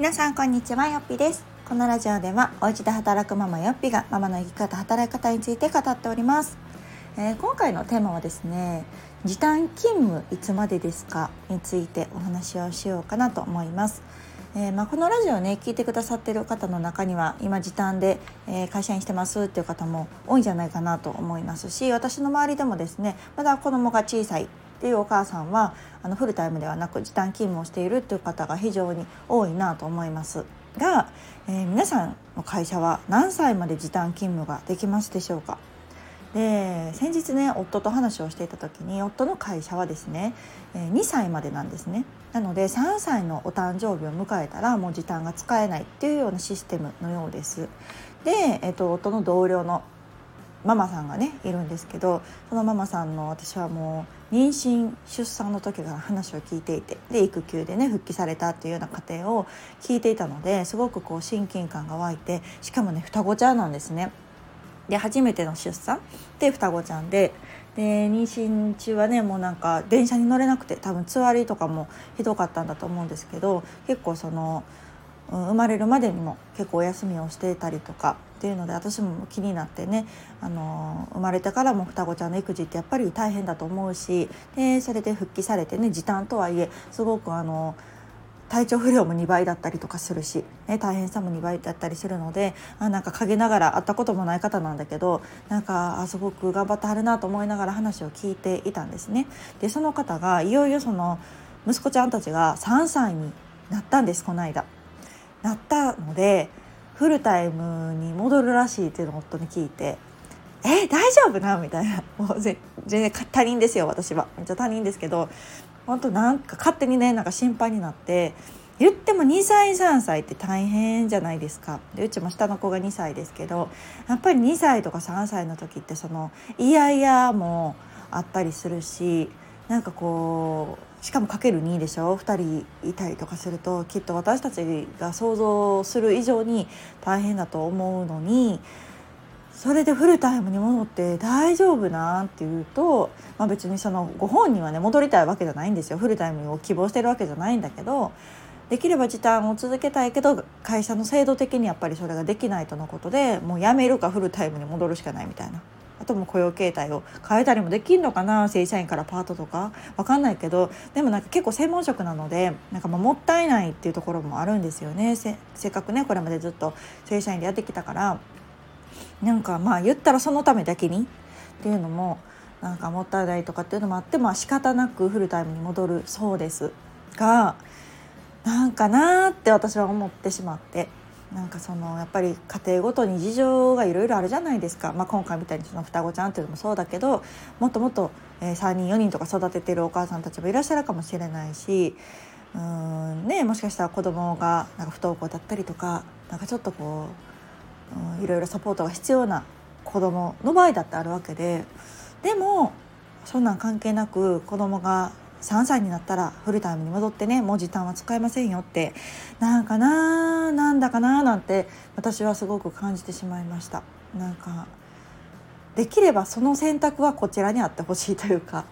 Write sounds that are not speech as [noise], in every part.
皆さんこんにちはよっぴです。このラジオではお家で働くママよっぴがママの生き方働き方について語っております、えー、今回のテーマはですね時短勤務いつまでですか？についてお話をしようかなと思います。えー、まあ、このラジオをね聞いてくださってる方の中には今時短で、えー、会社員してますっていう方も多いんじゃないかなと思いますし私の周りでもですねまだ子供が小さいっていうお母さんはあのフルタイムではなく時短勤務をしているっていう方が非常に多いなと思います。が、えー、皆さんの会社は何歳まで時短勤務ができますでしょうか？で先日ね夫と話をしていた時に夫の会社はですね2歳までなんですね。なので3歳のお誕生日を迎えたらもう時短が使えないっていうようなシステムのようです。で、えっと、夫の同僚のママさんがねいるんですけどそのママさんの私はもう妊娠出産の時から話を聞いていてで育休でね復帰されたっていうような過程を聞いていたのですごくこう親近感が湧いてしかもね双子ちゃんなんですね。で初めての出産で双子ちゃんでで妊娠中はねもうなんか電車に乗れなくて多分つわりとかもひどかったんだと思うんですけど結構その生まれるまでにも結構お休みをしていたりとかっていうので私も気になってねあの生まれてからも双子ちゃんの育児ってやっぱり大変だと思うしでそれで復帰されてね時短とはいえすごくあの体調不良も2倍だったりとかするし、ね、大変さも2倍だったりするのであなんか陰ながら会ったこともない方なんだけどなんかあすごく頑張ってはるなと思いながら話を聞いていたんですね。でその方がいよいよその息子ちゃんたちが3歳になったんですこの間。なったのでフルタイムに戻るらしいっていうのを夫に聞いて「え大丈夫な?」みたいな。もう全然他人ですよ私は。めっちゃ他人ですけど本当なんか勝手にねなんか心配になって言っても2歳3歳って大変じゃないですか。でうちも下の子が2歳ですけどやっぱり2歳とか3歳の時ってそのイヤイヤもあったりするしなんかこうしかもかける2でしょ？2人いたりとかするときっと私たちが想像する以上に大変だと思うのにそれでフルタイムに戻って大丈夫なっていうと、まあ、別にそのご本人はね戻りたいわけじゃないんですよフルタイムを希望してるわけじゃないんだけどできれば時短を続けたいけど会社の制度的にやっぱりそれができないとのことでもう辞めるかフルタイムに戻るしかないみたいな。あとも雇用形態を変えたりもできるのかな正社員からパートとか。分かんないけどでもなんか結構専門職なのでなんかもったいないっていうところもあるんですよね。せっかくねこれまでずっと正社員でやってきたから。なんかまあ言ったらそのためだけに。っていうのもなんかもったいないとかっていうのもあってまあ仕方なくフルタイムに戻るそうですがなんかなーって私は思ってしまって。なんかそのやっぱり家庭ごとに事情がいろいろあるじゃないですか、まあ、今回みたいにその双子ちゃんっていうのもそうだけどもっともっと、3人4人とか育ててるお母さんたちもいらっしゃるかもしれないしうんねもしかしたら子供がなんか不登校だったりとかなんかちょっとこういろいろサポートが必要な子供の場合だってあるわけででもそんなん関係なく子供が3歳になったらフルタイムに戻ってねもう時短は使えませんよって。なんかななんだかななんて私はすごく感じてしまいました。なんかできればその選択はこちらにあってほしいというか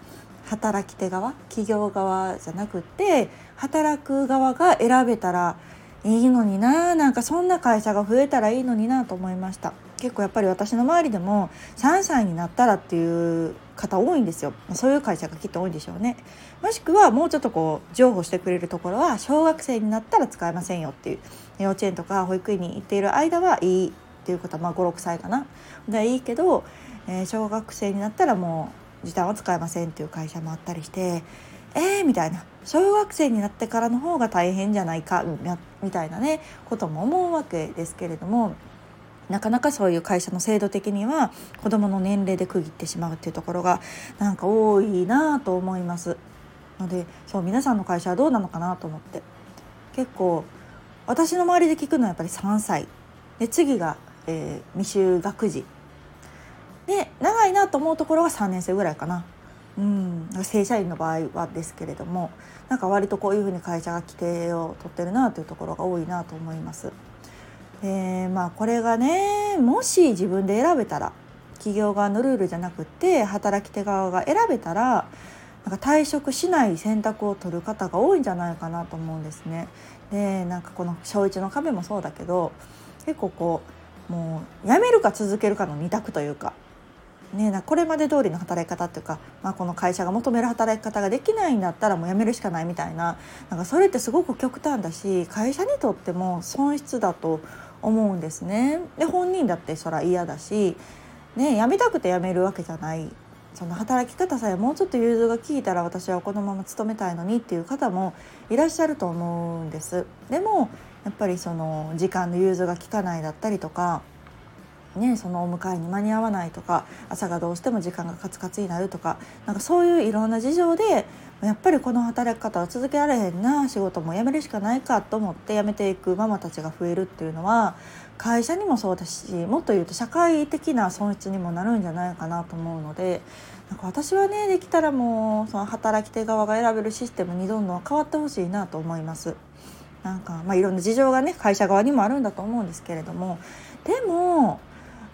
働き手側企業側じゃなくって働く側が選べたらいいのにななんかそんな会社が増えたらいいのになと思いました。結構やっぱり私の周りでも3歳になったらっていう方多いんですよ。そういう会社がきっと多いんでしょうね。もしくはもうちょっとこう譲歩してくれるところは小学生になったら使えませんよっていう幼稚園とか保育園に行っている間はいいっていうことはまあ56歳かな。でいいけど、えー、小学生になったらもう時短は使えませんっていう会社もあったりしてえー、みたいな。小学生になってからの方が大変じゃないかみたいなねことも思うわけですけれどもなかなかそういう会社の制度的には子どもの年齢で区切ってしまうっていうところがなんか多いなと思います。のでそう皆さんの会社はどうなのかなと思って。結構私の周りで聞くのはやっぱり3歳。で次が、えー、未就学児。で長いなと思うところが3年生ぐらいかな。うん、正社員の場合はですけれどもなんか割とこういうふうに会社が規定を取ってるなというところが多いなと思います。でまあこれがねもし自分で選べたら企業側のルールじゃなくて働き手側が選べたらなんか退職しない選択を取る方が多いんじゃないかなと思うんですね。でなんかこの小1の壁もそうだけど結構こうもう辞めるか続けるかの2択というか。ね、なこれまで通りの働き方っていうか、まあ、この会社が求める働き方ができないんだったらもう辞めるしかないみたいななんかそれってすごく極端だし会社にとっても損失だと思うんですね。で本人だってそら嫌だし、ね、辞めたくて辞めるわけじゃないその働き方さえもうちょっと融通が効いたら私はこのまま勤めたいのにっていう方もいらっしゃると思うんですでもやっぱりその時間の融通が利かないだったりとかね、そのお迎えに間に合わないとか朝がどうしても時間がカツカツになるとかなんかそういういろんな事情でやっぱりこの働き方は続けられへんな仕事も辞めるしかないかと思って辞めていくママたちが増えるっていうのは会社にもそうだしもっと言うと社会的な損失にもなるんじゃないかなと思うのでなんか私はねできたらもうその働き手側が選べるシステムにどんどん変わってほしいなと思います。なんかまあいろんな事情がね会社側にもあるんだと思うんですけれどもでも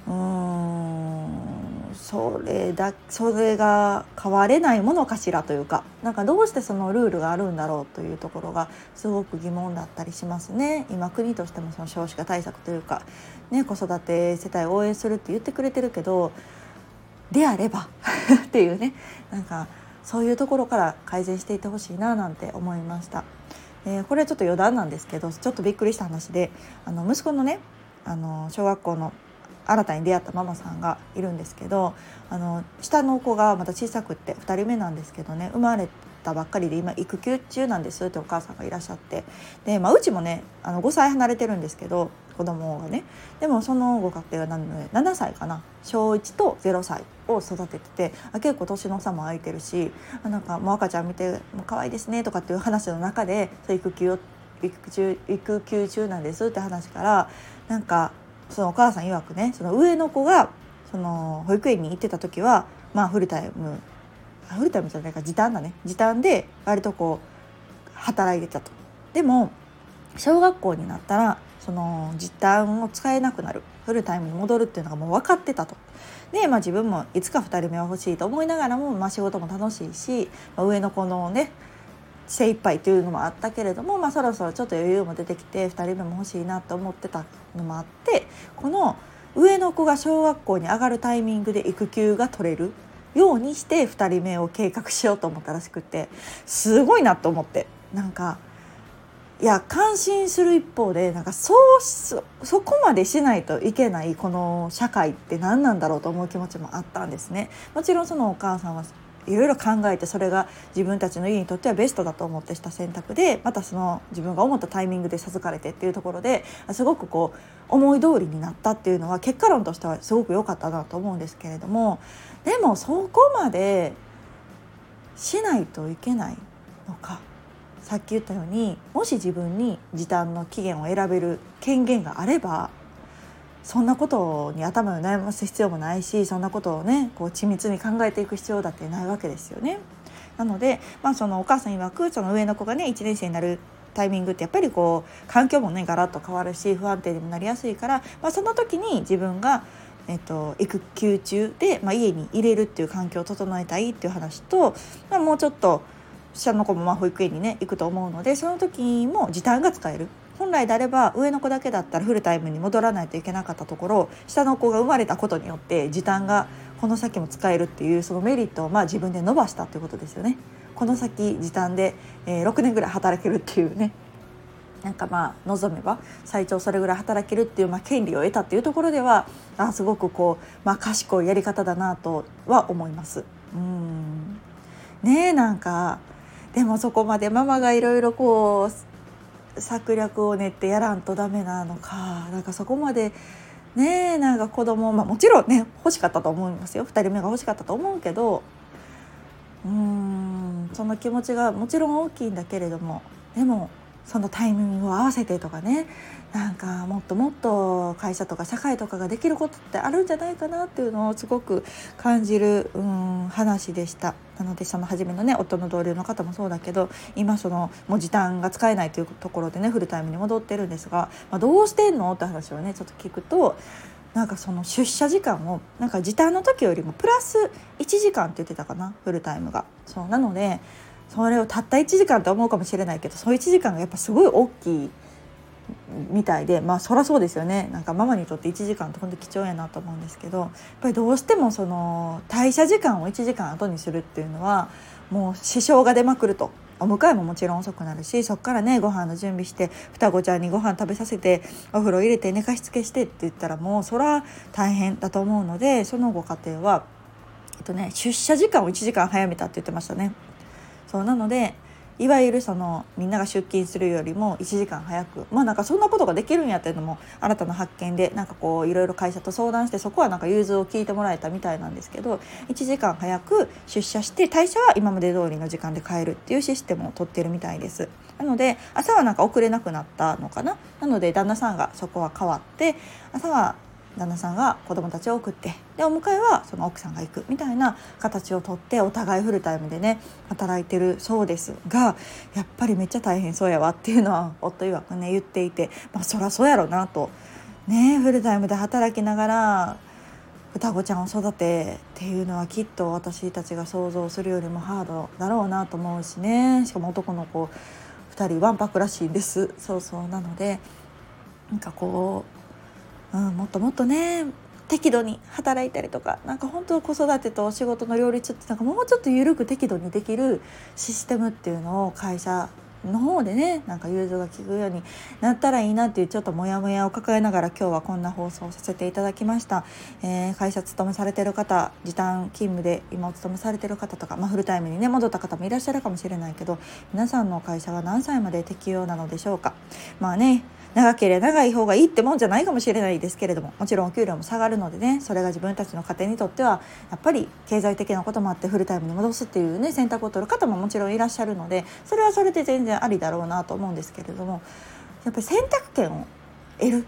うーんそれだそれが変われないものかしらというかなんかどうしてそのルールがあるんだろうというところがすごく疑問だったりしますね今国としてもその少子化対策というか、ね、子育て世帯を応援するって言ってくれてるけどであれば [laughs] っていうねなんかそういうところから改善していってほしいななんて思いました。えー、これはちょっと余談なんですけどちょっとびっくりした話であの息子のねあの小学校の新たに出会ったママさんがいるんですけどあの下の子がまた小さくって2人目なんですけどね生まれたばっかりで今育休中なんですってお母さんがいらっしゃって。で、まあ、うちもねあの5歳離れてるんですけど子供がね。でもそのご家庭がなので7歳かな。小1と0歳を育てててあ結構年の差も空いてるしあなんかもう赤ちゃん見てもう可愛いですねとかっていう話の中で育休を育休中なんですって話からなんかそのお母さん曰くねその上の子がその保育園に行ってた時はまあフルタイムフルタイムじゃないか時短だね時短で割とこう働いてたと。でも小学校になったらその時短を使えなくなるフルタイムに戻るっていうのがもう分かってたと。で、まあ、自分もいつか2人目は欲しいと思いながらも、まあ、仕事も楽しいし、まあ、上の子のね精一杯というのもあったけれども、まあ、そろそろちょっと余裕も出てきて2人目も欲しいなと思ってたのもあってこの上の子が小学校に上がるタイミングで育休が取れるようにして2人目を計画しようと思ったらしくてすごいなと思ってなんかいや感心する一方でなんかそうそこまでしないといけないこの社会って何なんだろうと思う気持ちもあったんですね。もちろんそのお母さんはいろいろ考えてそれが自分たちの家にとってはベストだと思ってした選択でまたその自分が思ったタイミングで授かれてっていうところですごくこう思い通りになったっていうのは結果論としてはすごく良かったなと思うんですけれどもでもそこまでしないといけないのか。さっき言ったようにもし自分に時短の期限を選べる権限があればそんなことに頭を悩ます必要もないしそんなことをねこう緻密に考えていく必要だってないわけですよね。なので、まあ、そのお母さん曰くその上の子がね1年生になるタイミングってやっぱりこう環境もねガラッと変わるし不安定にもなりやすいから、まあ、その時に自分が、えっと、育休中で、まあ、家に入れるっていう環境を整えたいっていう話と、まあ、もうちょっと下の子もまあ保育園にね行くと思うのでその時も時短が使える本来であれば上の子だけだったらフルタイムに戻らないといけなかったところ下の子が生まれたことによって時短がこの先も使えるっていうそのメリットをまあ自分で伸ばしたっていうことですよね。この先時短で、え、6年ぐらい働けるっていうねなんかまあ望めば最長それぐらい働けるっていう、まあ、権利を得たっていうところではあすごくこう、まあ、賢いやり方だなとは思います。うんねえなんかでもそこまでママがいろいろこう策略を練ってやらんとダメなのか。なんかそこまでねなんか子供まあもちろんね欲しかったと思いますよ。2人目が欲しかったと思うけど。うーんその気持ちがもちろん大きいんだけれども。でもそのタイミングを合わせてとかね。なんかもっともっと会社とか社会とかができることってあるんじゃないかなっていうのをすごく感じるうん話でした。なのでその初めのね夫の同僚の方もそうだけど今そのもう時短が使えないというところでねフルタイムに戻ってるんですが、まあ、どうしてんの？って話をねちょっと聞くとなんかその出社時間をなんか時短の時よりもプラス1時間って言ってたかなフルタイムが。そうなのでそれをたった1時間って思うかもしれないけどその1時間がやっぱすごい大きいみたいでまあそりゃそうですよねなんかママにとって1時間って本当貴重やなと思うんですけどやっぱりどうしてもその退社時間を1時間後にするっていうのはもう支障が出まくるとお迎えももちろん遅くなるしそっからねご飯の準備して双子ちゃんにご飯食べさせてお風呂入れて寝かしつけしてって言ったらもうそら大変だと思うのでそのご家庭は、えっとね、出社時間を1時間早めたって言ってましたね。そうなのでいわゆるそのみんなが出勤するよりも1時間早くまあなんかそんなことができるんやっていうのも新たな発見でなんかこういろいろ会社と相談してそこはなんか融通を聞いてもらえたみたいなんですけど1時間早く出社して退社は今まで通りの時間で帰るっていうシステムを取ってるみたいです。なので朝はなんか遅れなくなったのかななので旦那さんがそこは変わって朝は旦那さんが子供たちを送ってでお迎えはその奥さんが行くみたいな形をとってお互いフルタイムでね働いてるそうですがやっぱりめっちゃ大変そうやわっていうのは夫曰くね言っていて、まあ、そらそうやろなと。ねフルタイムで働きながら双子ちゃんを育てっていうのはきっと私たちが想像するよりもハードだろうなと思うしねしかも男の子2人わんぱくらしいんですそうそうなのでなんかこううん、もっともっとね適度に働いたりとかなんか本当子育てと仕事の両立ってなんかもうちょっと緩く適度にできるシステムっていうのを会社の方でねなんか融通が利くようになったらいいなっていうちょっとモヤモヤを抱えながら今日はこんな放送をさせていただきました、えー、会社勤めされてる方時短勤務で今お勤めされてる方とか、まあ、フルタイムにね戻った方もいらっしゃるかもしれないけど皆さんの会社は何歳まで適用なのでしょうか。まあね長ければ長い方がいいってもんじゃないかもしれないですけれどももちろんお給料も下がるのでねそれが自分たちの家庭にとってはやっぱり経済的なこともあってフルタイムに戻すっていうね選択を取る方ももちろんいらっしゃるのでそれはそれで全然ありだろうなと思うんですけれどもやっぱり選択権を得る。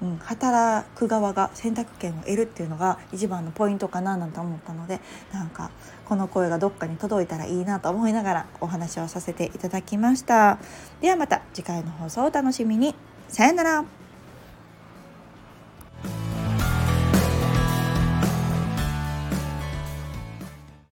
うん、働く側が選択権を得るっていうのが一番のポイントかななんて思ったのでなんかこの声がどっかに届いたらいいなと思いながらお話をさせていただきました。ではまた次回の放送をお楽しみに。さよなら。